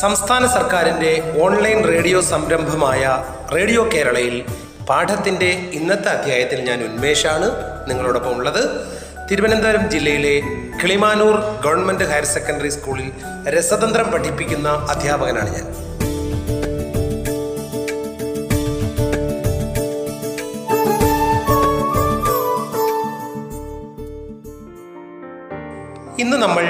സംസ്ഥാന സർക്കാരിന്റെ online radio സംരംഭമായ റേഡിയോ കേരളയിൽ പാഠത്തിന്റെ ഇന്നത്തെ അധ്യായത്തിൽ ഞാൻ ഉന്മേഷാണ്. നിങ്ങളോടൊപ്പം ഉള്ളത് തിരുവനന്തപുരം ജില്ലയിലെ കിളിമാനൂർ ഗവൺമെന്റ് ഹയർ സെക്കൻഡറി സ്കൂളിൽ രസതന്ത്രം പഠിപ്പിക്കുന്ന അധ്യാപകനാണ് ഞാൻ. ഇന്ന് നമ്മൾ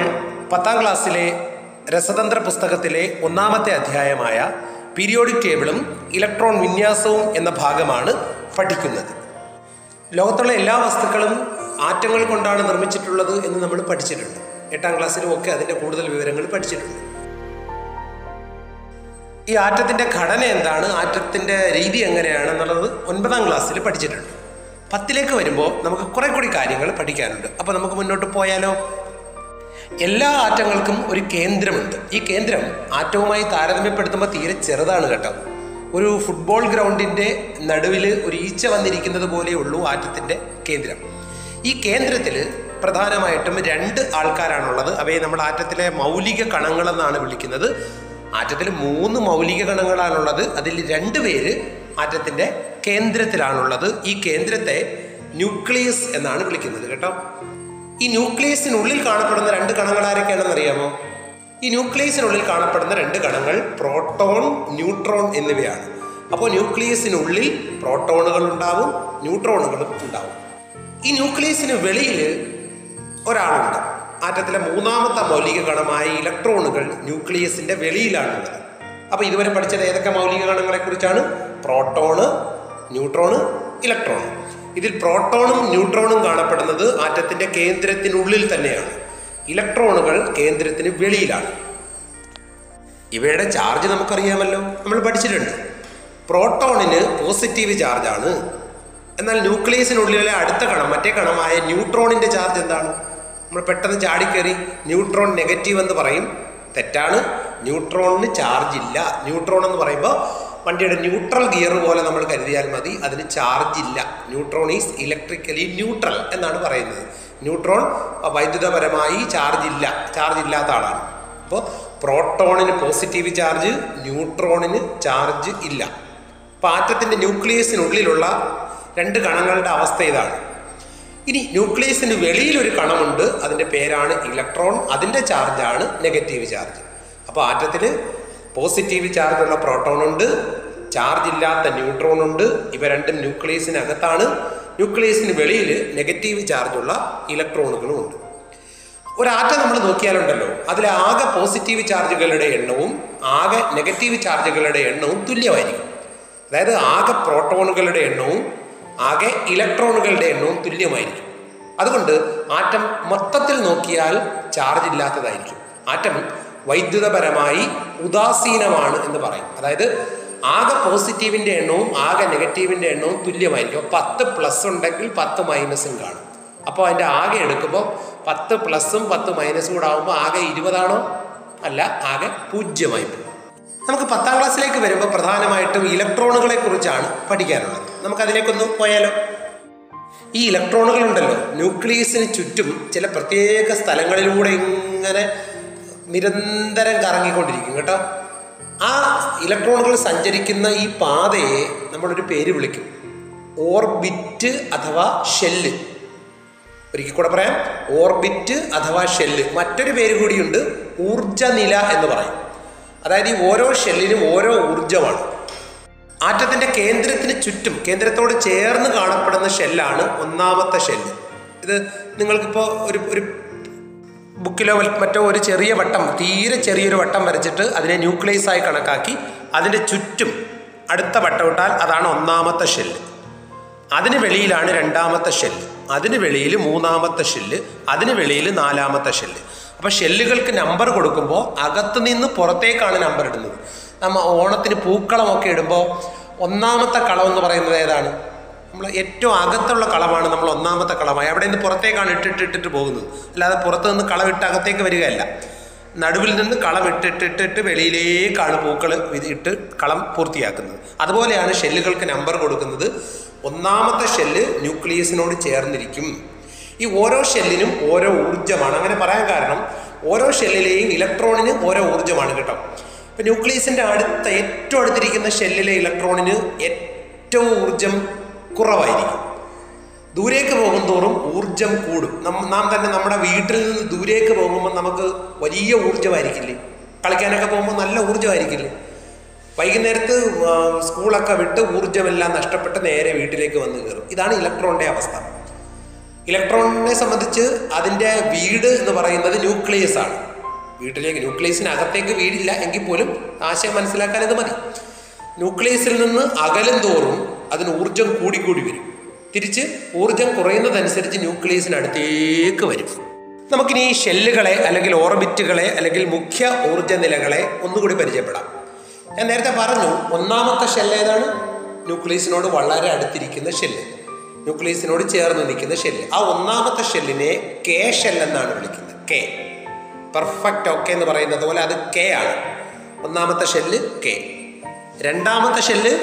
പത്താം ക്ലാസ്സിലെ രസതന്ത്ര പുസ്തകത്തിലെ ഒന്നാമത്തെ അധ്യായമായ പീരിയോഡിക് ടേബിളും ഇലക്ട്രോൺ വിന്യാസവും എന്ന ഭാഗമാണ് പഠിക്കുന്നത്. ലോകത്തുള്ള എല്ലാ വസ്തുക്കളും ആറ്റങ്ങൾ കൊണ്ടാണ് നിർമ്മിച്ചിട്ടുള്ളത് എന്ന് നമ്മൾ പഠിച്ചിട്ടുണ്ട്. എട്ടാം ക്ലാസ്സിലും ഒക്കെ അതിന്റെ കൂടുതൽ വിവരങ്ങൾ പഠിച്ചിട്ടുണ്ട്. ഈ ആറ്റത്തിന്റെ ഘടന എന്താണ്? ആറ്റത്തിന്റെ രീതി എങ്ങനെയാണെന്നുള്ളത് ഒൻപതാം ക്ലാസ്സിൽ പഠിച്ചിട്ടുണ്ട്. പത്തിലേക്ക് വരുമ്പോൾ നമുക്ക് കുറെ കൂടി കാര്യങ്ങൾ പഠിക്കാനുണ്ട്. അപ്പോൾ നമുക്ക് മുന്നോട്ട് പോയാലോ? എല്ലാ ആറ്റങ്ങൾക്കും ഒരു കേന്ദ്രമുണ്ട്. ഈ കേന്ദ്രം ആറ്റവുമായി താരതമ്യപ്പെടുത്തുമ്പോൾ തീരെ ചെറുതാണ് കേട്ടോ. ഒരു ഫുട്ബോൾ ഗ്രൗണ്ടിന്റെ നടുവിൽ ഒരു ഈച്ച വന്നിരിക്കുന്നത് പോലെയുള്ളൂ ആറ്റത്തിന്റെ കേന്ദ്രം. ഈ കേന്ദ്രത്തിൽ പ്രധാനമായിട്ടും രണ്ട് ആൾക്കാരാണുള്ളത്. അവയെ നമ്മൾ ആറ്റത്തിലെ മൗലിക കണങ്ങളെന്നാണ് വിളിക്കുന്നത്. ആറ്റത്തിൽ മൂന്ന് മൗലിക കണങ്ങളാണുള്ളത്. അതിൽ രണ്ട് പേര് ആറ്റത്തിന്റെ കേന്ദ്രത്തിലാണുള്ളത്. ഈ കേന്ദ്രത്തെ ന്യൂക്ലിയസ് എന്നാണ് വിളിക്കുന്നത് കേട്ടോ. ഈ ന്യൂക്ലിയസിനുള്ളിൽ കാണപ്പെടുന്ന രണ്ട് കണങ്ങൾ ആരൊക്കെയാണെന്ന് അറിയാമോ ഈ ന്യൂക്ലിയസിനുള്ളിൽ കാണപ്പെടുന്ന രണ്ട് കണങ്ങൾ പ്രോട്ടോൺ ന്യൂട്രോൺ എന്നിവയാണ്. അപ്പോൾ ന്യൂക്ലിയസിനുള്ളിൽ പ്രോട്ടോണുകൾ ഉണ്ടാവും ന്യൂട്രോണുകളും ഉണ്ടാവും. ഈ ന്യൂക്ലിയസിന് വെളിയിൽ ഒരാളുണ്ട്. ആറ്റത്തിലെ മൂന്നാമത്തെ മൗലിക കണമായ ഇലക്ട്രോണുകൾ ന്യൂക്ലിയസിന്റെ വെളിയിലാണുള്ളത്. അപ്പോൾ ഇതുവരെ പഠിച്ചത് ഏതൊക്കെ മൗലിക കണങ്ങളെക്കുറിച്ചാണ്? Proton neutron electron. ഇതിൽ പ്രോട്ടോണും ന്യൂട്രോണും കാണപ്പെടുന്നത് ആറ്റത്തിന്റെ കേന്ദ്രത്തിനുള്ളിൽ തന്നെയാണ്. ഇലക്ട്രോണുകൾ കേന്ദ്രത്തിന് വെളിയിലാണ്. ഇവയുടെ ചാർജ് നമുക്കറിയാമല്ലോ. നമ്മൾ പഠിച്ചിട്ടുണ്ട്. പ്രോട്ടോണിന് പോസിറ്റീവ് ചാർജാണ്. എന്നാൽ ന്യൂക്ലിയസിനുള്ളിലെ അടുത്ത കണം മറ്റേ കണമായ ന്യൂട്രോണിന്റെ ചാർജ് എന്താണ്? നമ്മൾ പെട്ടെന്ന് ചാടിക്കയറി ന്യൂട്രോൺ നെഗറ്റീവ് എന്ന് പറയും. തെറ്റാണ്. ന്യൂട്രോണിന് ചാർജ് ഇല്ല. ന്യൂട്രോൺ എന്ന് പറയുമ്പോൾ വണ്ടിയുടെ ന്യൂട്രൽ ഗിയർ പോലെ നമ്മൾ കരുതിയാൽ മതി. അതിന് ചാർജ് ഇല്ല. ന്യൂട്രോൺ ഈസ് ഇലക്ട്രിക്കലി ന്യൂട്രൽ എന്നാണ് പറയുന്നത്. ന്യൂട്രോൺ വൈദ്യുതപരമായി ചാർജ് ഇല്ല. ചാർജ് ഇല്ലാത്ത ആളാണ്. അപ്പോൾ പ്രോട്ടോണിന് പോസിറ്റീവ് ചാർജ് ന്യൂട്രോണിന് ചാർജ് ഇല്ല. അപ്പോൾ ആറ്റത്തിന്റെ ന്യൂക്ലിയസിനുള്ളിലുള്ള രണ്ട് കണങ്ങളുടെ അവസ്ഥ ഇതാണ്. ഇനി ന്യൂക്ലിയസിന് വെളിയിലൊരു കണമുണ്ട്. അതിന്റെ പേരാണ് ഇലക്ട്രോൺ അതിന്റെ ചാർജാണ് നെഗറ്റീവ് ചാർജ് അപ്പോൾ ആറ്റത്തിൽ പോസിറ്റീവ് ചാർജുള്ള പ്രോട്ടോൺ ഉണ്ട് ചാർജ് ഇല്ലാത്ത ന്യൂട്രോൺ ഉണ്ട്. ഇവ രണ്ടും ന്യൂക്ലിയസിനകത്താണ്. ന്യൂക്ലിയസിന് വെളിയിൽ നെഗറ്റീവ് ചാർജുള്ള ഇലക്ട്രോണുകളും ഉണ്ട്. ഒരാറ്റം നമ്മൾ നോക്കിയാലുണ്ടല്ലോ അതിലെ ആകെ പോസിറ്റീവ് ചാർജുകളുടെ എണ്ണവും ആകെ നെഗറ്റീവ് ചാർജുകളുടെ എണ്ണവും തുല്യമായിരിക്കും. അതായത് ആകെ പ്രോട്ടോണുകളുടെ എണ്ണവും ആകെ ഇലക്ട്രോണുകളുടെ എണ്ണവും തുല്യമായിരിക്കും. അതുകൊണ്ട് ആറ്റം മൊത്തത്തിൽ നോക്കിയാൽ ചാർജ് ഇല്ലാത്തതായിരിക്കും. ആറ്റം വൈദ്യുതപരമായി ഉദാസീനമാണ് എന്ന് പറയും. അതായത് ആകെ പോസിറ്റീവിന്റെ എണ്ണവും ആകെ നെഗറ്റീവിന്റെ എണ്ണവും തുല്യമായിരിക്കും. പത്ത് പ്ലസ് ഉണ്ടെങ്കിൽ പത്ത് മൈനസും കാണും. അപ്പോൾ അതിന്റെ ആകെ എടുക്കുമ്പോൾ പത്ത് പ്ലസും പത്ത് മൈനസും കൂടെ ആകുമ്പോൾ ആകെ ഇരുപതാണോ? അല്ല ആകെ പൂജ്യമായി പോകും. നമുക്ക് പത്താം ക്ലാസ്സിലേക്ക് വരുമ്പോൾ പ്രധാനമായിട്ടും ഇലക്ട്രോണുകളെ കുറിച്ചാണ് പഠിക്കാനുള്ളത്. നമുക്കതിലേക്കൊന്ന് പോയാലോ? ഈ ഇലക്ട്രോണുകൾ ഉണ്ടല്ലോ ന്യൂക്ലിയസിന് ചുറ്റും ചില പ്രത്യേക സ്ഥലങ്ങളിലൂടെ ഇങ്ങനെ നിരന്തരം കറങ്ങിക്കൊണ്ടിരിക്കും കേട്ടോ? ആ ഇലക്ട്രോണുകൾ സഞ്ചരിക്കുന്ന ഈ പാതയെ നമ്മളൊരു പേര് വിളിക്കും. ഓർബിറ്റ് അഥവാ ഷെല്ല്. ഒരിക്കൽ കൂടെ പറയാം. ഓർബിറ്റ് അഥവാ ഷെല്ല്. മറ്റൊരു പേര് കൂടിയുണ്ട് ഊർജനില എന്ന് പറയും. അതായത് ഈ ഓരോ ഷെല്ലിനും ഓരോ ഊർജമാണ്. ആറ്റത്തിന്റെ കേന്ദ്രത്തിന് ചുറ്റും കേന്ദ്രത്തോട് ചേർന്ന് കാണപ്പെടുന്ന ഷെല്ലാണ് ഒന്നാമത്തെ ഷെല്ല്. ഇത് നിങ്ങൾക്കിപ്പോൾ ഒരു ഒരു ബുക്കിലോ മറ്റോ ഒരു ചെറിയ വട്ടം തീരെ ചെറിയൊരു വട്ടം വരച്ചിട്ട് അതിനെ ന്യൂക്ലിയസ് ആയി കണക്കാക്കി അതിന്റെ ചുറ്റും അടുത്ത വട്ടം ഇട്ടാൽ അതാണ് ഒന്നാമത്തെ ഷെല്ല് അതിന് വെളിയിലാണ് രണ്ടാമത്തെ ഷെല്ല് അതിന് വെളിയിൽ മൂന്നാമത്തെ ഷെല്ല് അതിന് വെളിയിൽ നാലാമത്തെ ഷെല്ല് അപ്പോൾ ഷെല്ലുകൾക്ക് നമ്പർ കൊടുക്കുമ്പോൾ അകത്ത് നിന്ന് പുറത്തേക്കാണ് നമ്പർ ഇടുന്നത്. നമ്മൾ ഓണത്തിന് പൂക്കളമൊക്കെ ഇടുമ്പോൾ ഒന്നാമത്തെ കളം എന്ന് പറയുന്നത് ഏതാണ്? നമ്മൾ ഏറ്റവും അകത്തുള്ള കളമാണ് നമ്മൾ ഒന്നാമത്തെ കളമായി അവിടെ നിന്ന് പുറത്തേക്കാണ് ഇട്ടിട്ട് ഇട്ടിട്ട് പോകുന്നത്. അല്ലാതെ പുറത്ത് നിന്ന് കളം ഇട്ട് അകത്തേക്ക് വരികയല്ല. നടുവിൽ നിന്ന് കളം ഇട്ടിട്ടിട്ടിട്ട് വെളിയിലേക്കാണ് പൂക്കൾ ഇട്ട് കളം പൂർത്തിയാക്കുന്നത്. അതുപോലെയാണ് ഷെല്ലുകൾക്ക് നമ്പർ കൊടുക്കുന്നത്. ഒന്നാമത്തെ ഷെല്ല് ന്യൂക്ലിയസിനോട് ചേർന്നിരിക്കും. ഈ ഓരോ ഷെല്ലിനും ഓരോ ഊർജമാണ്. അങ്ങനെ പറയാൻ കാരണം ഓരോ ഷെല്ലിലെയും ഇലക്ട്രോണിന് ഓരോ ഊർജമാണ് കേട്ടോ. ഇപ്പം ന്യൂക്ലിയസിന്റെ അടുത്ത ഏറ്റവും അടുത്തിരിക്കുന്ന ഷെല്ലിലെ ഇലക്ട്രോണിന് ഏറ്റവും ഊർജം കുറവായിരിക്കും. ദൂരേക്ക് പോകും തോറും ഊർജം കൂടും. നം- തന്നെ നമ്മുടെ വീട്ടിൽ നിന്ന് ദൂരേക്ക് പോകുമ്പോൾ നമുക്ക് വലിയ ഊർജമായിരിക്കില്ലേ? കളിക്കാനൊക്കെ പോകുമ്പോൾ നല്ല ഊർജമായിരിക്കില്ലേ? വൈകുന്നേരത്ത് സ്കൂളൊക്കെ വിട്ട് ഊർജമെല്ലാം നഷ്ടപ്പെട്ട് നേരെ വീട്ടിലേക്ക് വന്ന് കയറും. ഇതാണ് ഇലക്ട്രോണിന്റെ അവസ്ഥ. ഇലക്ട്രോണിനെ സംബന്ധിച്ച് അതിന്റെ വീട് എന്ന് പറയുന്നത് ന്യൂക്ലിയസ് ആണ് വീട്ടിലേക്ക് ന്യൂക്ലിയസിനകത്തേക്ക് വീടില്ല എങ്കിൽ പോലും ആശയം മനസ്സിലാക്കാൻ ഇത് മതി. ന്യൂക്ലിയസിൽ നിന്ന് അകലും തോറും അതിന് ഊർജം കൂടിക്കൂടി വരും. തിരിച്ച് ഊർജം കുറയുന്നതനുസരിച്ച് ന്യൂക്ലിയസിനടുത്തേക്ക് വരും. നമുക്കിനി ഈ ഷെല്ലുകളെ അല്ലെങ്കിൽ ഓർബിറ്റുകളെ അല്ലെങ്കിൽ മുഖ്യ ഊർജ നിലകളെ ഒന്നുകൂടി പരിചയപ്പെടാം. ഞാൻ നേരത്തെ പറഞ്ഞു ഒന്നാമത്തെ ഷെല്ല് ഏതാണ്? ന്യൂക്ലിയസിനോട് വളരെ അടുത്തിരിക്കുന്ന ഷെല്ല്. ന്യൂക്ലിയസിനോട് ചേർന്ന് നിൽക്കുന്ന ഷെല്ല്. ആ ഒന്നാമത്തെ ഷെല്ലിനെ കെ ഷെൽ എന്നാണ് വിളിക്കുന്നത്. കെ. പെർഫെക്റ്റ് ഓക്കെ എന്ന് പറയുന്നത് പോലെ അത് കെ ആണ്. ഒന്നാമത്തെ ഷെല്ല് കെ. രണ്ടാമത്തെ ഷെല്ല്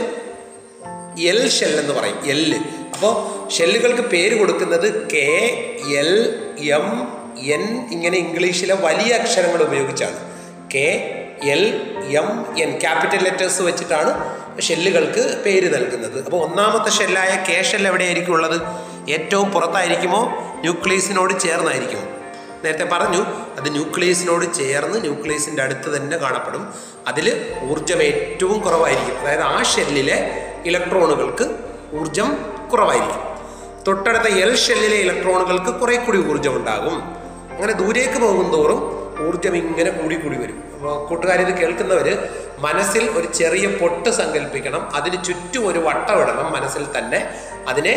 എൽ ഷെൽ എന്ന് പറയും എല്ല് അപ്പോൾ ഷെല്ലുകൾക്ക് പേര് കൊടുക്കുന്നത് കെ എൽ എം എൻ ഇങ്ങനെ ഇംഗ്ലീഷിലെ വലിയ അക്ഷരങ്ങൾ ഉപയോഗിച്ചാണ്. K L M N capital letters വെച്ചിട്ടാണ് ഷെല്ലുകൾക്ക് പേര് നൽകുന്നത്. അപ്പോൾ ഒന്നാമത്തെ ഷെല്ലായ കെ ഷെൽ എവിടെയായിരിക്കും ഉള്ളത്? ഏറ്റവും പുറത്തായിരിക്കുമോ? ന്യൂക്ലിയസിനോട് ചേർന്നായിരിക്കുമോ? നേരത്തെ പറഞ്ഞു അത് ന്യൂക്ലിയസിനോട് ചേർന്ന് ന്യൂക്ലിയസിന്റെ അടുത്ത് തന്നെ കാണപ്പെടും. അതിൽ ഊർജം ഏറ്റവും കുറവായിരിക്കും. അതായത് ആ ഷെല്ലിലെ ഇലക്ട്രോണുകൾക്ക് ഊർജം കുറവായിരിക്കും. തൊട്ടടുത്ത എൽ ഷെല്ലിലെ ഇലക്ട്രോണുകൾക്ക് കുറെ കൂടി ഊർജം ഉണ്ടാകും. അങ്ങനെ ദൂരേക്ക് പോകും തോറും ഊർജം ഇങ്ങനെ കൂടി കൂടി വരും. അപ്പോൾ കൂട്ടുകാരിത് കേൾക്കുന്നവർ മനസ്സിൽ ഒരു ചെറിയ പൊട്ട് സങ്കല്പിക്കണം. അതിന് ചുറ്റും ഒരു വട്ടം ഇടണം മനസ്സിൽ തന്നെ. അതിനെ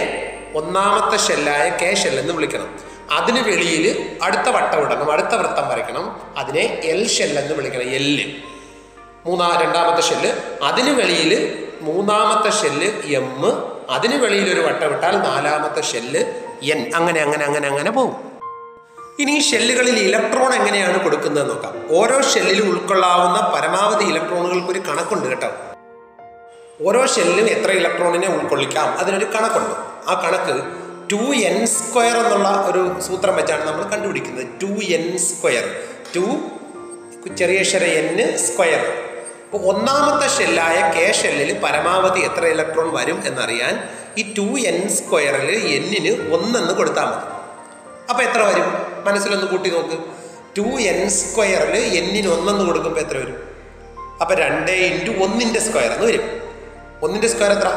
ഒന്നാമത്തെ ഷെല്ലായ കെ ഷെല്ലെന്ന് വിളിക്കണം. അതിന് വെളിയിൽ അടുത്ത വട്ടം ഇടണം അടുത്ത വൃത്തം വരയ്ക്കണം. അതിനെ എൽ ഷെൽ എന്ന് വിളിക്കണം എല്ല് മൂന്നാ രണ്ടാമത്തെ ഷെല്ല് അതിന് വെളിയിൽ മൂന്നാമത്തെ ഷെല്ല് എം അതിന് വെളിയിൽ ഒരു വട്ടം ഇട്ടാൽ നാലാമത്തെ ഷെല്ല് എൻ അങ്ങനെ അങ്ങനെ അങ്ങനെ അങ്ങനെ പോകും. ഇനി ഈ ഷെല്ലുകളിൽ ഇലക്ട്രോൺ എങ്ങനെയാണ് കൊടുക്കുന്നത് നോക്കാം. ഓരോ ഷെല്ലിലും ഉൾക്കൊള്ളാവുന്ന പരമാവധി ഇലക്ട്രോണുകൾക്ക് ഒരു കണക്കുണ്ട് കേട്ടോ. ഓരോ ഷെല്ലിലും എത്ര ഇലക്ട്രോണിനെ ഉൾക്കൊള്ളിക്കാം? അതിനൊരു കണക്കുണ്ട്. ആ കണക്ക് ടു എൻ സ്ക്വയർ എന്നുള്ള ഒരു സൂത്രം വെച്ചാണ് നമ്മൾ കണ്ടുപിടിക്കുന്നത്. ടു എൻ സ്ക്വയർ ടു ചെറിയ അക്ഷര എൻ സ്ക്വയർ അപ്പോൾ ഒന്നാമത്തെ ഷെല്ലായ കെ ഷെല്ലിൽ പരമാവധി എത്ര ഇലക്ട്രോൺ വരും എന്നറിയാൻ ഈ ടു എൻ സ്ക്വയറിൽ എന്നിന് ഒന്നെന്ന് കൊടുത്താൽ മതി. അപ്പോൾ എത്ര വരും? മനസ്സിലൊന്ന് കൂട്ടി നോക്ക്. ടു എൻ സ്ക്വയറിൽ എന്നിന് ഒന്നെന്ന് കൊടുക്കുമ്പോൾ എത്ര വരും? അപ്പോൾ രണ്ട് ഇന്റു ഒന്നിന്റെ സ്ക്വയർ എന്ന് വരും. ഒന്നിന്റെ സ്ക്വയർ എത്ര?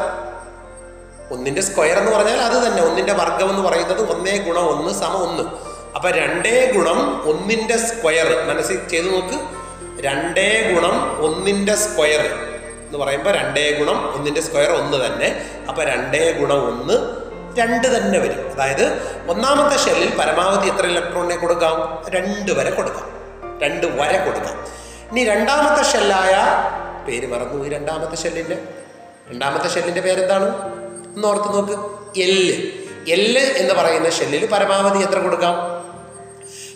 ഒന്നിന്റെ സ്ക്വയർ എന്ന് പറഞ്ഞാൽ അത് തന്നെ. ഒന്നിന്റെ വർഗം എന്ന് പറയുന്നത് ഒന്നേ ഗുണം ഒന്ന് സമ ഒന്ന്. അപ്പം രണ്ടേ ഗുണം ഒന്നിന്റെ സ്ക്വയർ. മനസ്സിൽ ചെയ്ത് നോക്ക്. രണ്ടേ ഗുണം ഒന്നിന്റെ സ്ക്വയർ എന്ന് പറയുമ്പോൾ രണ്ടേ ഗുണം ഒന്നിന്റെ സ്ക്വയർ ഒന്ന് തന്നെ. അപ്പം രണ്ടേ ഗുണം ഒന്ന് രണ്ട് തന്നെ വരും. അതായത് ഒന്നാമത്തെ ഷെല്ലിൽ പരമാവധി എത്ര ഇലക്ട്രോണിനെ കൊടുക്കാം? രണ്ട് വരെ കൊടുക്കാം. രണ്ട് വരെ കൊടുക്കാം. ഇനി രണ്ടാമത്തെ ഷെല്ലായ പേര് മറന്നു ഈ രണ്ടാമത്തെ ഷെല്ലിന്റെ. രണ്ടാമത്തെ ഷെല്ലിന്റെ പേരെന്താണ്? ഒന്ന് ഓർത്ത് നോക്ക് എല്ല്. എല്ല് എന്ന് പറയുന്ന ഷെല്ലിൽ പരമാവധി എത്ര കൊടുക്കാം?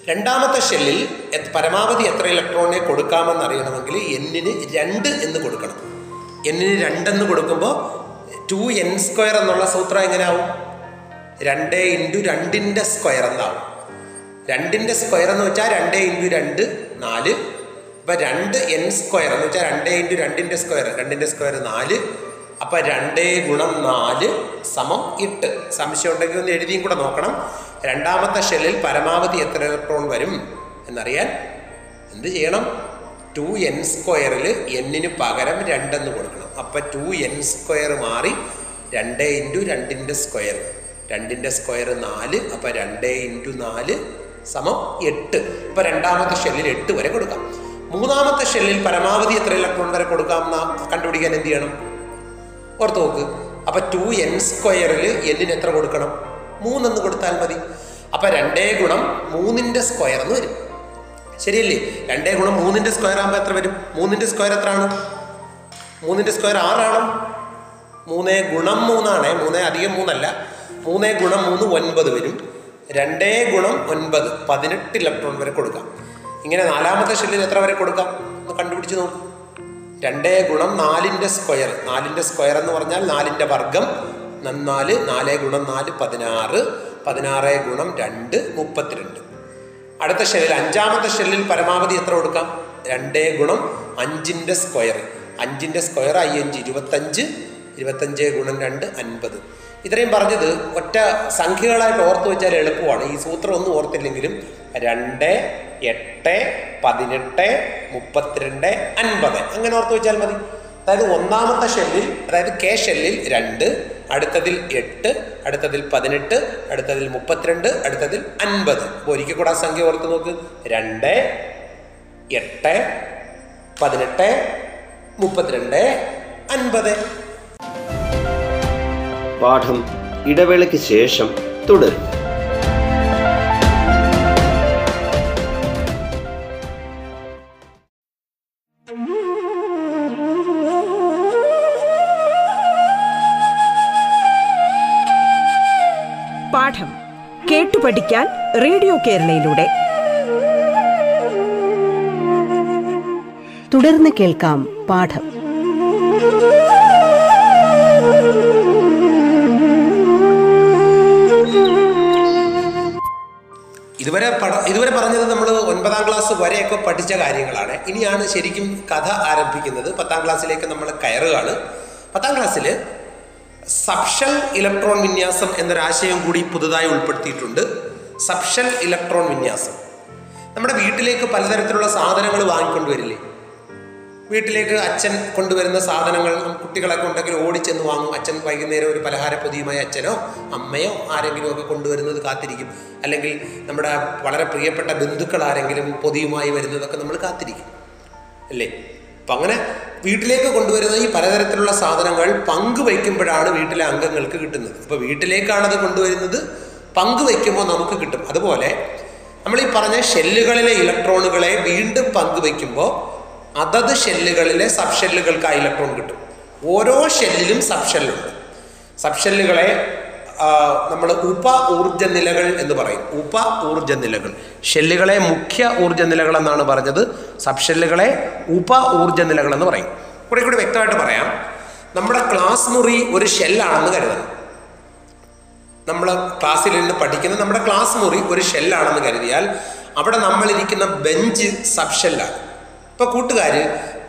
രണ്ടാമത്തെ ഷെല്ലിൽ പരമാവധി എത്ര ഇലക്ട്രോണിനെ കൊടുക്കാമെന്ന് അറിയണമെങ്കിൽ എന്നിന് രണ്ട് എന്ന് കൊടുക്കണം. എന്നിന് രണ്ടെന്ന് കൊടുക്കുമ്പോൾ ടു എൻ സ്ക്വയർ എന്നുള്ള സൂത്രം എങ്ങനെയാവും രണ്ട് ഇന്റു രണ്ടിന്റെ സ്ക്വയർ എന്നാവും. രണ്ടിന്റെ സ്ക്വയർ എന്ന് വെച്ചാൽ രണ്ട് ഇന്റു രണ്ട് നാല്. അപ്പം രണ്ട് എൻ സ്ക്വയർ എന്ന് വെച്ചാൽ രണ്ട് ഇന്റു രണ്ടിന്റെ സ്ക്വയർ രണ്ടിന്റെ സ്ക്വയർ നാല്. അപ്പം രണ്ട് ഗുണം നാല് സമം എട്ട്. സംശയം ഉണ്ടെങ്കിൽ ഒന്ന് എഴുതിയും കൂടെ നോക്കണം. രണ്ടാമത്തെ ഷെല്ലിൽ പരമാവധി എത്ര ഇലക്ട്രോൺ വരും എന്നറിയാൻ എന്ത് ചെയ്യണം? ടു എൻ സ്ക്വയറിൽ എന്നിന് പകരം രണ്ടെന്ന് കൊടുക്കണം. അപ്പം ടു എൻ സ്ക്വയർ മാറി രണ്ട് ഇന്റു രണ്ടിന്റെ സ്ക്വയർ. രണ്ടിന്റെ സ്ക്വയർ നാല് അപ്പം രണ്ട് ഇന്റു നാല് സമം എട്ട്. ഇപ്പം രണ്ടാമത്തെ ഷെല്ലിൽ എട്ട് വരെ കൊടുക്കാം. മൂന്നാമത്തെ ഷെല്ലിൽ പരമാവധി എത്ര ഇലക്ട്രോൺ വരെ കൊടുക്കാം? കണ്ടുപിടിക്കാൻ എന്ത് ചെയ്യണം? ഓർത്ത് നോക്ക്. അപ്പൊ ടു എൻ സ്ക്വയറിൽ എന്നിന് എത്ര കൊടുക്കണം? മൂന്നെന്ന് കൊടുത്താൽ മതി. അപ്പൊ രണ്ടേ ഗുണം മൂന്നിന്റെ സ്ക്വയർ എന്ന് വരും. ശരിയല്ലേ? രണ്ടേ ഗുണം മൂന്നിന്റെ സ്ക്വയർ ആകുമ്പോൾ എത്ര വരും? മൂന്നിന്റെ സ്ക്വയർ എത്ര ആണ് മൂന്നിന്റെ സ്ക്വയർ ആറാണ്. മൂന്നേ ഗുണം മൂന്നാണ്. മൂന്നേ അധികം മൂന്നല്ല. മൂന്നേ ഗുണം മൂന്ന് ഒൻപത് വരും. രണ്ടേ ഗുണം ഒൻപത് പതിനെട്ട് ഇലക്ട്രോൺ വരെ കൊടുക്കാം. ഇങ്ങനെ നാലാമത്തെ ഷെല്ലിൽ എത്ര വരെ കൊടുക്കാം? ഒന്ന് കണ്ടുപിടിച്ച് നോക്കും. രണ്ടേ ഗുണം നാലിന്റെ സ്ക്വയർ. നാലിന്റെ സ്ക്വയർ എന്ന് പറഞ്ഞാൽ നാലിന്റെ വർഗം. നന്നാൽ നാല് ഗുണം നാല് പതിനാറ്. പതിനാറ് ഗുണം രണ്ട് മുപ്പത്തിരണ്ട്. അടുത്ത ഷെല്ലിൽ അഞ്ചാമത്തെ ഷെല്ലിൽ പരമാവധി എത്ര കൊടുക്കാം? രണ്ടേ ഗുണം അഞ്ചിന്റെ സ്ക്വയർ. അഞ്ചിന്റെ സ്ക്വയർ ഐ അഞ്ച് ഇരുപത്തഞ്ച്. ഇരുപത്തഞ്ച് ഗുണം രണ്ട് അൻപത്. ഇത്രയും പറഞ്ഞത് ഒറ്റ സംഖ്യകളായിട്ട് ഓർത്ത് വെച്ചാൽ എളുപ്പമാണ്. ഈ സൂത്രം ഒന്നും ഓർത്തില്ലെങ്കിലും രണ്ട് എട്ട് പതിനെട്ട് മുപ്പത്തിരണ്ട് അൻപത്. അങ്ങനെ ഓർത്ത് വെച്ചാൽ മതി. അതായത് ഒന്നാമത്തെ ഷെല്ലിൽ അതായത് കെ ഷെല്ലിൽ രണ്ട് അടുത്തതിൽ എട്ട് അടുത്തതിൽ പതിനെട്ട് അടുത്തതിൽ മുപ്പത്തിരണ്ട് അടുത്തതിൽ അൻപത്. അപ്പോൾ ഒരിക്കൽ കൂടെ സംഖ്യ ഓർത്ത് നോക്ക്. രണ്ട് എട്ട് പതിനെട്ട് മുപ്പത്തിരണ്ട് അൻപത്. പാഠം ഇടവേളയ്ക്ക് ശേഷം തുടരും. കേട്ടു റേഡിയോ കേരളയിലൂടെ. തുടർന്ന് കേൾക്കാം പാഠം. ഇതുവരെ പഠ ഇതുവരെ പറഞ്ഞത് നമ്മൾ ഒൻപതാം ക്ലാസ് വരെയൊക്കെ പഠിച്ച കാര്യങ്ങളാണ്. ഇനിയാണ് ശരിക്കും കഥ ആരംഭിക്കുന്നത്. പത്താം ക്ലാസ്സിലേക്ക് നമ്മൾ കയറുകയാണ്. പത്താം ക്ലാസ്സിൽ സബ്ഷൽ ഇലക്ട്രോൺ വിന്യാസം എന്നൊരാശയം കൂടി പുതുതായി ഉൾപ്പെടുത്തിയിട്ടുണ്ട്. സബ്ഷൽ ഇലക്ട്രോൺ വിന്യാസം. നമ്മുടെ വീട്ടിലേക്ക് പലതരത്തിലുള്ള സാധനങ്ങൾ വാങ്ങിക്കൊണ്ടുവരില്ലേ? വീട്ടിലേക്ക് അച്ഛൻ കൊണ്ടുവരുന്ന സാധനങ്ങൾ കുട്ടികളൊക്കെ ഉണ്ടെങ്കിൽ ഓടിച്ചെന്ന് വാങ്ങും. അച്ഛൻ വൈകുന്നേരം ഒരു പലഹാര പൊതിയുമായി അച്ഛനോ അമ്മയോ ആരെങ്കിലും ഒക്കെ കൊണ്ടുവരുന്നത് കാത്തിരിക്കും. അല്ലെങ്കിൽ നമ്മുടെ വളരെ പ്രിയപ്പെട്ട ബന്ധുക്കൾ ആരെങ്കിലും പൊതിയുമായി വരുന്നതൊക്കെ നമ്മൾ കാത്തിരിക്കും. അല്ലേ? അപ്പം അങ്ങനെ വീട്ടിലേക്ക് കൊണ്ടുവരുന്ന ഈ പലതരത്തിലുള്ള സാധനങ്ങൾ പങ്കുവയ്ക്കുമ്പോഴാണ് വീട്ടിലെ അംഗങ്ങൾക്ക് കിട്ടുന്നത്. അപ്പോൾ വീട്ടിലേക്കാണ് കൊണ്ടുവരുന്നത് പങ്കുവയ്ക്കുമ്പോൾ നമുക്ക് കിട്ടും. അതുപോലെ നമ്മൾ ഈ പറഞ്ഞ ഷെല്ലുകളിലെ ഇലക്ട്രോണുകളെ വീണ്ടും പങ്കുവയ്ക്കുമ്പോൾ അതത് ഷെല്ലുകളിലെ സബ് ഷെല്ലുകൾക്ക് ആ ഇലക്ട്രോൺ കിട്ടും. ഓരോ ഷെല്ലിലും സബ് ഷെല്ലുണ്ട് സബ് ഷെല്ലുകളെ നമ്മൾ ഉപ ഊർജ നിലകൾ എന്ന് പറയും. ഉപ ഊർജ നിലകൾ ഷെല്ലുകളെ മുഖ്യ ഊർജ നിലകൾ എന്നാണ് പറഞ്ഞത്. സബ് ഷെല്ലുകളെ ഉപ ഊർജ നിലകൾ എന്ന് പറയും. കൂടെ കൂടി വ്യക്തമായിട്ട് പറയാം. നമ്മുടെ ക്ലാസ് മുറി ഒരു ഷെല്ലാണെന്ന് കരുതണം. നമ്മൾ ക്ലാസ്സിൽ നിന്ന് പഠിക്കുന്ന നമ്മുടെ ക്ലാസ് മുറി ഒരു ഷെല്ലാണെന്ന് കരുതിയാൽ അവിടെ നമ്മളിരിക്കുന്ന ബെഞ്ച് സബ് ഷെല്ലാണ് ഇപ്പോൾ കൂട്ടുകാർ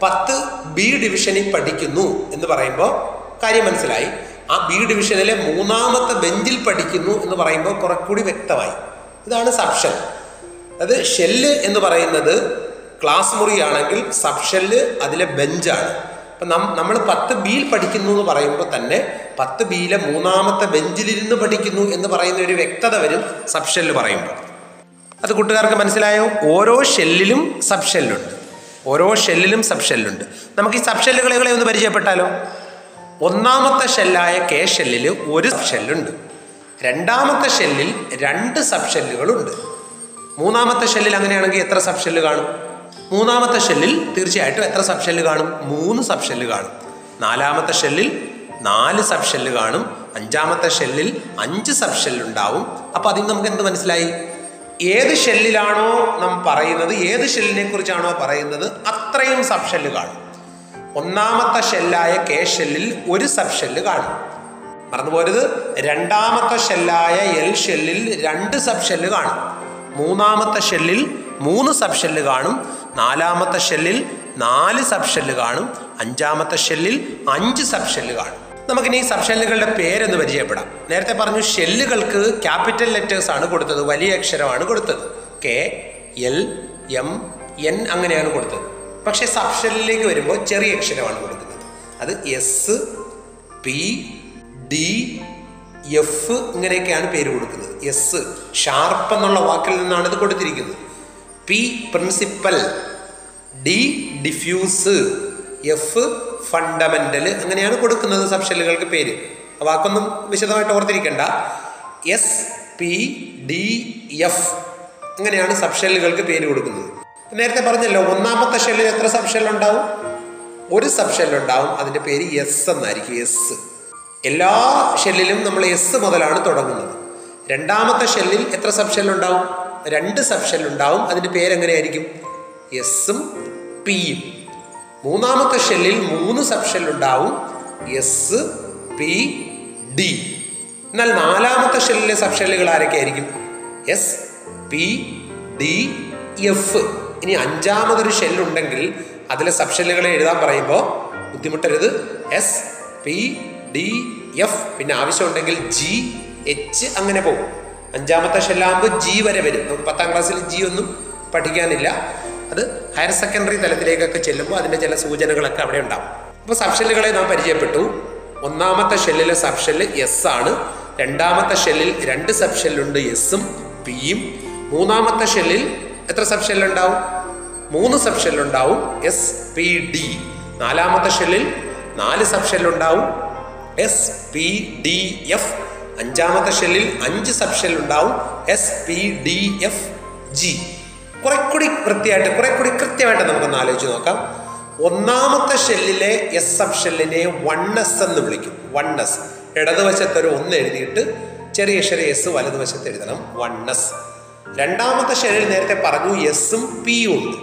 പത്ത് ബി ഡിവിഷനിൽ പഠിക്കുന്നു എന്ന് പറയുമ്പോൾ കാര്യം മനസ്സിലായി. ആ ബി ഡിവിഷനിലെ മൂന്നാമത്തെ ബെഞ്ചിൽ പഠിക്കുന്നു എന്ന് പറയുമ്പോൾ കുറെക്കൂടി വ്യക്തമായി. ഇതാണ് സബ് ഷെൽ അത് ഷെല്ല് എന്ന് പറയുന്നത് ക്ലാസ് മുറിയാണെങ്കിൽ സബ് ഷെല്ല് അതിലെ ബെഞ്ചാണ്. നമ്മൾ പത്ത് ബിയിൽ പഠിക്കുന്നു എന്ന് പറയുമ്പോൾ തന്നെ പത്ത് ബിയിലെ മൂന്നാമത്തെ ബെഞ്ചിലിരുന്ന് പഠിക്കുന്നു എന്ന് പറയുന്ന ഒരു വ്യക്തത വരും സബ് ഷെല്ല് പറയുമ്പോൾ അത് കൂട്ടുകാർക്ക് മനസ്സിലായോ? ഓരോ ഷെല്ലിലും സബ് ഷെല്ലുണ്ട് ഓരോ ഷെല്ലിലും സബ് ഷെല്ലുണ്ട് നമുക്ക് ഈ സബ് ഷെല്ലുകളെ ഒന്ന് പരിചയപ്പെട്ടാലോ? ഒന്നാമത്തെ ഷെല്ലായ കെ ഷെല്ലിൽ ഒരു ഷെല്ലുണ്ട് രണ്ടാമത്തെ ഷെല്ലിൽ രണ്ട് സബ് ഷെല്ലുകളുണ്ട് മൂന്നാമത്തെ ഷെല്ലിൽ അങ്ങനെയാണെങ്കിൽ എത്ര സബ് ഷെല്ല് കാണും? മൂന്നാമത്തെ ഷെല്ലിൽ തീർച്ചയായിട്ടും എത്ര സബ് കാണും? മൂന്ന് സബ് കാണും. നാലാമത്തെ ഷെല്ലിൽ നാല് സബ് കാണും. അഞ്ചാമത്തെ ഷെല്ലിൽ അഞ്ച് സബ് ഉണ്ടാവും. അപ്പോൾ അതിൽ നമുക്ക് എന്ത് മനസ്സിലായി? ഏത് ഷെല്ലിലാണോ നാം പറയുന്നത് ഏത് ഷെല്ലിനെ കുറിച്ചാണോ പറയുന്നത് അത്രയും സബ് കാണും. ഒന്നാമത്തെ ഷെല്ലായ കെ ഷെല്ലിൽ ഒരു സബ് ഷെല്ല് കാണും മറന്നുപോരുത് രണ്ടാമത്തെ ഷെല്ലായ എൽ ഷെല്ലിൽ രണ്ട് സബ് ഷെല്ല് കാണും. മൂന്നാമത്തെ ഷെല്ലിൽ മൂന്ന് സബ് കാണും. നാലാമത്തെ ഷെല്ലിൽ നാല് സബ് ഷെല്ല് കാണും. അഞ്ചാമത്തെ ഷെല്ലിൽ അഞ്ച് സബ് ഷെല്ല് കാണും. നമുക്കിനി ഈ സബ് ഷെല്ലുകളുടെ പേരൊന്ന് പരിചയപ്പെടാം. നേരത്തെ പറഞ്ഞു ഷെല്ലുകൾക്ക് ക്യാപിറ്റൽ ലെറ്റേഴ്സ് ആണ് കൊടുത്തത് വലിയ അക്ഷരമാണ് കൊടുത്തത്. കെ എൽ എം എൻ അങ്ങനെയാണ് കൊടുത്തത്. പക്ഷേ സബ് ഷെല്ലിലേക്ക് വരുമ്പോൾ ചെറിയ അക്ഷരമാണ് കൊടുക്കുന്നത്. അത് എസ് പി ഡി എഫ് ഇങ്ങനെയൊക്കെയാണ് പേര് കൊടുക്കുന്നത്. എസ് ഷാർപ്പ് എന്നുള്ള വാക്കിൽ നിന്നാണ് ഇത് കൊടുത്തിരിക്കുന്നത്. P principal D diffuse F fundamental അങ്ങനെയാണ് കൊടുക്കുന്നത് സബ്ഷെല്ലുകൾക്ക് പേര്. വാക്കൊന്നും വിശദമായിട്ട് ഓർത്തിരിക്കേണ്ട. എസ് പി ഡി എഫ് അങ്ങനെയാണ് സബ്ഷെല്ലുകൾക്ക് പേര് കൊടുക്കുന്നത്. നേരത്തെ പറഞ്ഞല്ലോ ഒന്നാമത്തെ ഷെല്ലിൽ എത്ര സബ്ഷെൽ ഉണ്ടാവും? ഒരു സബ് ഉണ്ടാവും. അതിന്റെ പേര് എസ് എന്നായിരിക്കും എസ് എല്ലാ ഷെല്ലിലും നമ്മൾ എസ് മുതലാണ് തുടങ്ങുന്നത്. രണ്ടാമത്തെ ഷെല്ലിൽ എത്ര സബ് ഷെല്ലുണ്ടാവും രണ്ട് സബ് ഉണ്ടാവും. അതിന്റെ പേരെങ്ങനെയായിരിക്കും? എസ്സും പിയും മൂന്നാമത്തെ ഷെല്ലിൽ മൂന്ന് സബ് ഉണ്ടാവും. എസ് പി ഡി എന്നാൽ നാലാമത്തെ ഷെല്ലിലെ സബ്ഷെല്ലുകൾ ആരൊക്കെയായിരിക്കും? എസ് പി ഡി എഫ് ഇനി അഞ്ചാമതൊരു ഷെല്ലുണ്ടെങ്കിൽ അതിലെ സബ്ഷെല്ലുകളെ എഴുതാൻ പറയുമ്പോൾ ബുദ്ധിമുട്ടരുത്. എസ് പി ഡി എഫ് പിന്നെ ആവശ്യമുണ്ടെങ്കിൽ ജി എച്ച് അങ്ങനെ പോകും. അഞ്ചാമത്തെ ഷെല്ലാകുമ്പോൾ ജി വരെ വരും നമുക്ക് പത്താം ക്ലാസ്സിൽ ജി ഒന്നും പഠിക്കാനില്ല. അത് ഹയർ സെക്കൻഡറി തലത്തിലേക്കൊക്കെ ചെല്ലുമ്പോൾ അതിന്റെ ചില സൂചനകളൊക്കെ അവിടെ ഉണ്ടാവും. അപ്പോൾ സബ്ഷെല്ലുകളെ നാം പരിചയപ്പെട്ടു. ഒന്നാമത്തെ ഷെല്ലിലെ സബ് ഷെല്ല് എസ് ആണ്. രണ്ടാമത്തെ ഷെല്ലിൽ രണ്ട് സബ് ഷെല്ലുണ്ട് എസും പിയും മൂന്നാമത്തെ ഷെല്ലിൽ എത്ര സബ് ഷെല്ലുണ്ടാവും മൂന്ന് സബ് ഷെല്ലുണ്ടാവും എസ് പി ഡി നാലാമത്തെ ഷെല്ലിൽ നാല് സബ് ഷെല്ലുണ്ടാവും എസ് പി ഡി എഫ് അഞ്ചാമത്തെ ഷെല്ലിൽ അഞ്ച് സബ് ഉണ്ടാവും. S P D F G കുറെ കൂടി വൃത്തിയായിട്ട് കുറെ കൂടി കൃത്യമായിട്ട് നമുക്കൊന്ന് ആലോചിച്ച് നോക്കാം. ഒന്നാമത്തെ ഷെല്ലിലെ എസ് സബ് ഷെല്ലിനെ വൺ എസ് എന്ന് വിളിക്കും. വൺ എസ് ഇടതുവശത്ത് ഒരു ഒന്ന് എഴുതിയിട്ട് ചെറിയ ചെറിയ എസ് വലതുവശത്ത് എഴുതണം. വൺ എസ് രണ്ടാമത്തെ ഷെല്ലിൽ നേരത്തെ പറഞ്ഞു എസും പിയും ഉണ്ട്.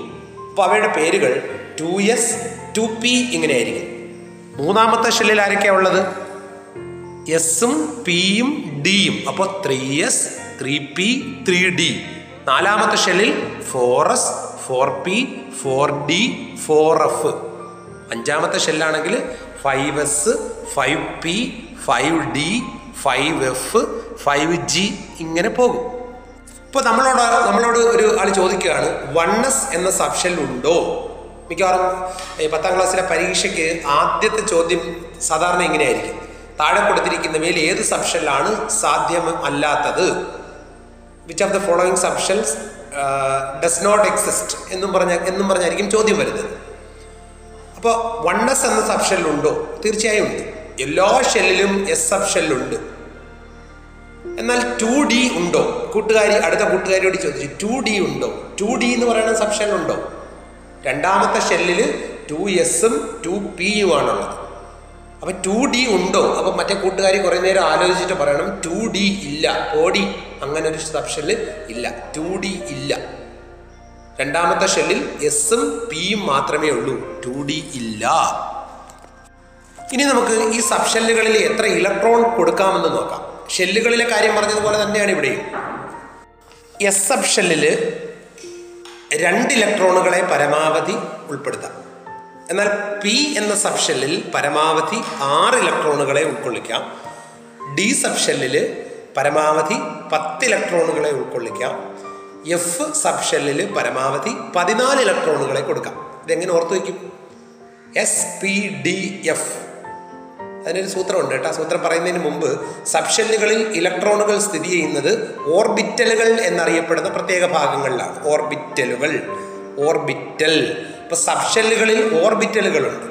അപ്പോൾ അവയുടെ പേരുകൾ ടു എസ് ടു പി ഇങ്ങനെയായിരിക്കും മൂന്നാമത്തെ ഷെല്ലിൽ ആരൊക്കെയാണ് ഉള്ളത്? എസും പിയും ഡിയും അപ്പോൾ three S three P three D നാലാമത്തെ ഷെല്ലിൽ four S four P four D four F അഞ്ചാമത്തെ ഷെല്ലാണെങ്കിൽ five S five P five D five F five G ഇങ്ങനെ പോകും. ഇപ്പോൾ നമ്മളോട് നമ്മളോട് ഒരു ആൾ ചോദിക്കുകയാണ് വൺ എസ് എന്ന സബ് ഷെൽ ഉണ്ടോ? മിക്കവാറും പത്താം ക്ലാസ്സിലെ പരീക്ഷയ്ക്ക് ആദ്യത്തെ ചോദ്യം സാധാരണ ഇങ്ങനെയായിരിക്കും. താഴെ കൊടുത്തിരിക്കുന്നവയിൽ ഏത് സബ്ഷനിലാണ് സാധ്യം അല്ലാത്തത്? Which of the following subshells does not exist എന്നും പറഞ്ഞ എന്നും പറഞ്ഞായിരിക്കും ചോദ്യം വരുന്നത്. അപ്പോൾ വൺ എസ് എന്ന സബ്ഷനിലുണ്ടോ തീർച്ചയായും ഉണ്ട്. എല്ലാ ഷെല്ലിലും എസ് സബ്ഷനിലുണ്ട് എന്നാൽ ടു ഡി ഉണ്ടോ? കൂട്ടുകാരി അടുത്ത കൂട്ടുകാരിയോട് ചോദിച്ചു ടു ഡി ഉണ്ടോ? ടു ഡി എന്ന് പറയുന്ന സബ്ഷനിലുണ്ടോ രണ്ടാമത്തെ ഷെല്ലിൽ ടു എസും ടു പിയുമാണുള്ളത് അപ്പൊ ടു ഡി ഉണ്ടോ? അപ്പൊ മറ്റേ കൂട്ടുകാരി കുറെ നേരം ആലോചിച്ചിട്ട് പറയണം ടു ഡി ഇല്ല ഓടി അങ്ങനെ ഒരു സബ് ഷെല്ല് ഇല്ല ടു ഡി ഇല്ല. രണ്ടാമത്തെ ഷെല്ലിൽ എസും പിയും മാത്രമേ ഉള്ളൂ ടു ഡി ഇല്ല. ഇനി നമുക്ക് ഈ സബ് ഷെല്ലുകളിൽ എത്ര ഇലക്ട്രോൺ കൊടുക്കാമെന്ന് നോക്കാം. ഷെല്ലുകളിലെ കാര്യം പറഞ്ഞതുപോലെ തന്നെയാണ് ഇവിടെയും എസ് സബ് ഷെല്ലിൽ രണ്ട് ഇലക്ട്രോണുകളെ പരമാവധി ഉൾപ്പെടുത്താം. എന്നാൽ പി എന്ന സബ് ഷെല്ലിൽ പരമാവധി ആറ് ഇലക്ട്രോണുകളെ ഉൾക്കൊള്ളിക്കാം. ഡി സബ് ഷെല്ലിൽ പരമാവധി പത്ത് ഇലക്ട്രോണുകളെ ഉൾക്കൊള്ളിക്കാം. എഫ് സബ് ഷെല്ലിൽ പരമാവധി പതിനാല് ഇലക്ട്രോണുകളെ കൊടുക്കാം. ഇതെങ്ങനെ ഓർത്തു വയ്ക്കും? എസ് പി ഡി എഫ് അതിനൊരു സൂത്രമുണ്ട് കേട്ടോ. സൂത്രം പറയുന്നതിന് മുമ്പ് സബ്ഷെല്ലുകളിൽ ഇലക്ട്രോണുകൾ സ്ഥിതി ചെയ്യുന്നത് ഓർബിറ്റലുകൾ എന്നറിയപ്പെടുന്ന പ്രത്യേക ഭാഗങ്ങളിലാണ്. ഓർബിറ്റലുകൾ. ഓർബിറ്റൽ. ഇപ്പൊ സബ്ഷെല്ലുകളിൽ ഓർബിറ്റലുകളുണ്ട്.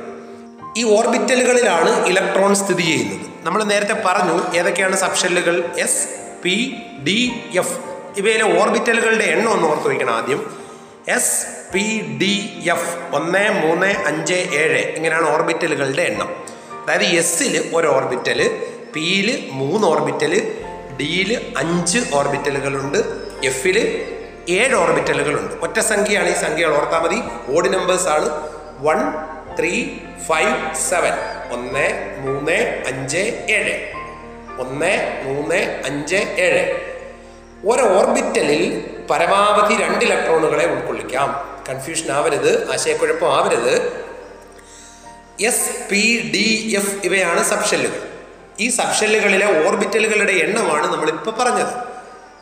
ഈ ഓർബിറ്റലുകളിലാണ് ഇലക്ട്രോൺ സ്ഥിതി ചെയ്യുന്നത്. നമ്മൾ നേരത്തെ പറഞ്ഞു ഏതൊക്കെയാണ് സബ്ഷെല്ലുകൾ? എസ് പി ഡി എഫ് ഇവയിലെ ഓർബിറ്റലുകളുടെ എണ്ണം ഒന്ന് ഓർത്ത് വയ്ക്കണം ആദ്യം. എസ് പി ഡി എഫ് ഒന്ന് മൂന്ന് അഞ്ച് ഏഴ്. ഇങ്ങനെയാണ് ഓർബിറ്റലുകളുടെ എണ്ണം. അതായത് എസ്സിൽ ഒരു ഓർബിറ്റൽ പിയിൽ മൂന്ന് ഓർബിറ്റൽ ഡിയിൽ അഞ്ച് ഓർബിറ്റലുകളുണ്ട് എഫിൽ ഏഴ് ഓർബിറ്റലുകളുണ്ട്. ഒറ്റ സംഖ്യയാണ് ഈ സംഖ്യകൾ. ഓർത്താൽ മതി. ഓഡ് നമ്പേഴ്സ് ആണ്. വൺ ത്രീ ഫൈവ് സെവൻ ഒന്ന് മൂന്ന് അഞ്ച് ഏഴ്. ഒന്ന് മൂന്ന് അഞ്ച് ഏഴ്. ഒരു ഓർബിറ്റലിൽ പരമാവധി രണ്ട് ഇലക്ട്രോണുകളെ ഉൾക്കൊള്ളിക്കാം. കൺഫ്യൂഷൻ ആവരുത്. ആശയക്കുഴപ്പം ആവരുത്. എസ് പി ഡി എഫ് ഇവയാണ് സബ്ഷെല്ലുകൾ. ഈ സബ്ഷെല്ലുകളിലെ ഓർബിറ്റലുകളുടെ എണ്ണമാണ് നമ്മളിപ്പോൾ പറഞ്ഞത്.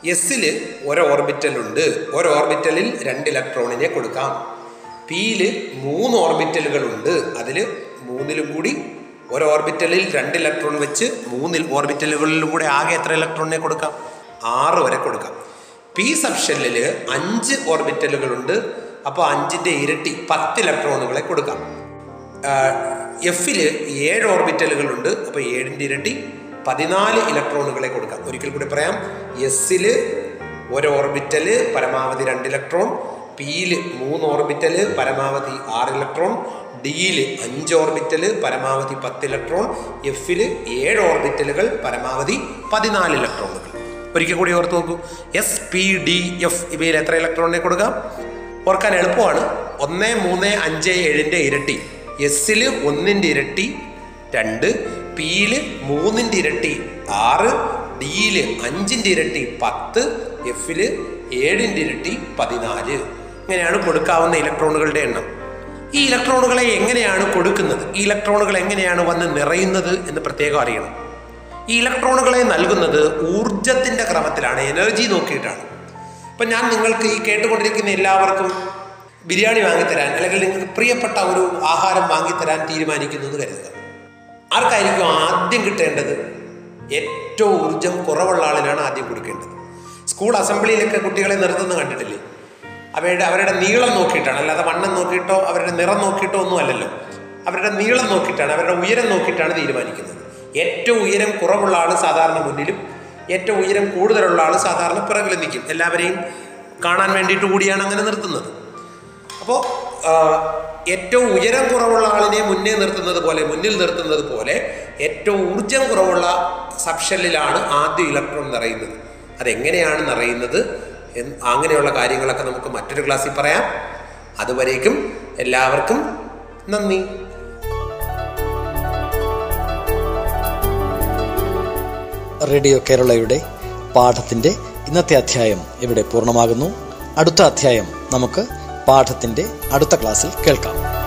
എസ്സിൽ ഒരു ഓർബിറ്റലുണ്ട് ഒരു ഓർബിറ്റലിൽ രണ്ട് ഇലക്ട്രോണിനെ കൊടുക്കാം. പിയിൽ മൂന്ന് ഓർബിറ്റലുകളുണ്ട് അതിൽ മൂന്നിലും കൂടി ഒരു ഓർബിറ്റലിൽ രണ്ട് ഇലക്ട്രോൺ വെച്ച് മൂന്നിൽ ഓർബിറ്റലുകളിലും കൂടെ ആകെ എത്ര ഇലക്ട്രോണിനെ കൊടുക്കാം? ആറ് വരെ കൊടുക്കാം. പി സബ്ഷെല്ലിൽ അഞ്ച് ഓർബിറ്റലുകളുണ്ട് അപ്പോൾ അഞ്ചിന്റെ ഇരട്ടി പത്ത് ഇലക്ട്രോണുകളെ കൊടുക്കാം. എഫിൽ ഏഴ് ഓർബിറ്റലുകളുണ്ട് അപ്പോൾ ഏഴിന്റെ ഇരട്ടി പതിനാല് ഇലക്ട്രോണുകളെ കൊടുക്കാം. ഒരിക്കൽ കൂടി പറയാം. എസ്സിൽ ഒരു ഓർബിറ്റൽ പരമാവധി രണ്ട് ഇലക്ട്രോൺ പിയിൽ മൂന്ന് ഓർബിറ്റൽ പരമാവധി ആറ് ഇലക്ട്രോൺ ഡിയിൽ അഞ്ച് ഓർബിറ്റൽ പരമാവധി പത്ത് ഇലക്ട്രോൺ എഫിൽ ഏഴ് ഓർബിറ്റലുകൾ പരമാവധി പതിനാല് ഇലക്ട്രോണുകൾ. ഒരിക്കൽ കൂടി ഓർത്ത് നോക്കൂ. എസ് പി ഡി എഫ് ഇവയിൽ എത്ര ഇലക്ട്രോണിനെ കൊടുക്കാം? ഓർക്കാൻ എളുപ്പമാണ്. ഒന്ന് മൂന്ന് അഞ്ച് ഏഴിന്റെ ഇരട്ടി. എസ്സിൽ ഒന്നിന്റെ ഇരട്ടി രണ്ട് പിയിൽ മൂന്നിന്റെ ഇരട്ടി ആറ് ഡിയിൽ അഞ്ചിന്റെ ഇരട്ടി പത്ത് എഫിൽ ഏഴിന്റെ ഇരട്ടി പതിനാല്. ഇങ്ങനെയാണ് കൊടുക്കാവുന്ന ഇലക്ട്രോണുകളുടെ എണ്ണം. ഈ ഇലക്ട്രോണുകളെ എങ്ങനെയാണ് കൊടുക്കുന്നത്? ഈ ഇലക്ട്രോണുകൾ എങ്ങനെയാണ് വന്ന് നിറയുന്നത് എന്ന് പ്രത്യേകം അറിയണം. ഈ ഇലക്ട്രോണുകളെ നൽകുന്നത് ഊർജത്തിന്റെ ക്രമത്തിലാണ് എനർജി നോക്കിയിട്ടാണ്. ഇപ്പം ഞാൻ നിങ്ങൾക്ക് ഈ കേട്ടുകൊണ്ടിരിക്കുന്ന എല്ലാവർക്കും ബിരിയാണി വാങ്ങിത്തരാൻ അല്ലെങ്കിൽ നിങ്ങൾക്ക് പ്രിയപ്പെട്ട ഒരു ആഹാരം വാങ്ങിത്തരാൻ തീരുമാനിക്കുന്നു എന്ന് കരുതുക. ആർക്കായിരിക്കും ആദ്യം കിട്ടേണ്ടത്? ഏറ്റവും ഊർജം കുറവുള്ള ആളിനാണ് ആദ്യം കൊടുക്കേണ്ടത്. സ്കൂൾ അസംബ്ലിയിലൊക്കെ കുട്ടികളെ നിർത്തുന്ന കണ്ടിട്ടില്ലേ? അവരുടെ അവരുടെ നീളം നോക്കിയിട്ടാണ്. അല്ലാതെ വണ്ണം നോക്കിയിട്ടോ അവരുടെ നിറം നോക്കിയിട്ടോ ഒന്നും അല്ലല്ലോ അവരുടെ നീളം നോക്കിയിട്ടാണ് അവരുടെ ഉയരം നോക്കിയിട്ടാണ് തീരുമാനിക്കുന്നത്. ഏറ്റവും ഉയരം കുറവുള്ള ആൾ സാധാരണ മുന്നിലും ഏറ്റവും ഉയരം കൂടുതലുള്ള ആൾ സാധാരണ പിറകിൽ നിൽക്കും. എല്ലാവരെയും കാണാൻ വേണ്ടിയിട്ട് കൂടിയാണ് അങ്ങനെ നിർത്തുന്നത്. അപ്പോൾ ഏറ്റവും ഉയരം കുറവുള്ള ആളിനെ മുന്നേ നിർത്തുന്നത് പോലെ മുന്നിൽ നിർത്തുന്നത് പോലെ ഏറ്റവും ഊർജം കുറവുള്ള സബ്ഷെല്ലിലാണ് ആദ്യം ഇലക്ട്രോൺ നിറയുന്നത്. അതെങ്ങനെയാണ് നിറയുന്നത്? അങ്ങനെയുള്ള കാര്യങ്ങളൊക്കെ നമുക്ക് മറ്റൊരു ക്ലാസ്സിൽ പറയാം. അതുവരേക്കും എല്ലാവർക്കും നന്ദി. റേഡിയോ കേരളയുടെ പാഠത്തിന്റെ ഇന്നത്തെ അധ്യായം ഇവിടെ പൂർണമാകുന്നു. അടുത്ത അധ്യായം നമുക്ക് പാഠത്തിന്റെ അടുത്ത ക്ലാസ്സിൽ കേൾക്കാം.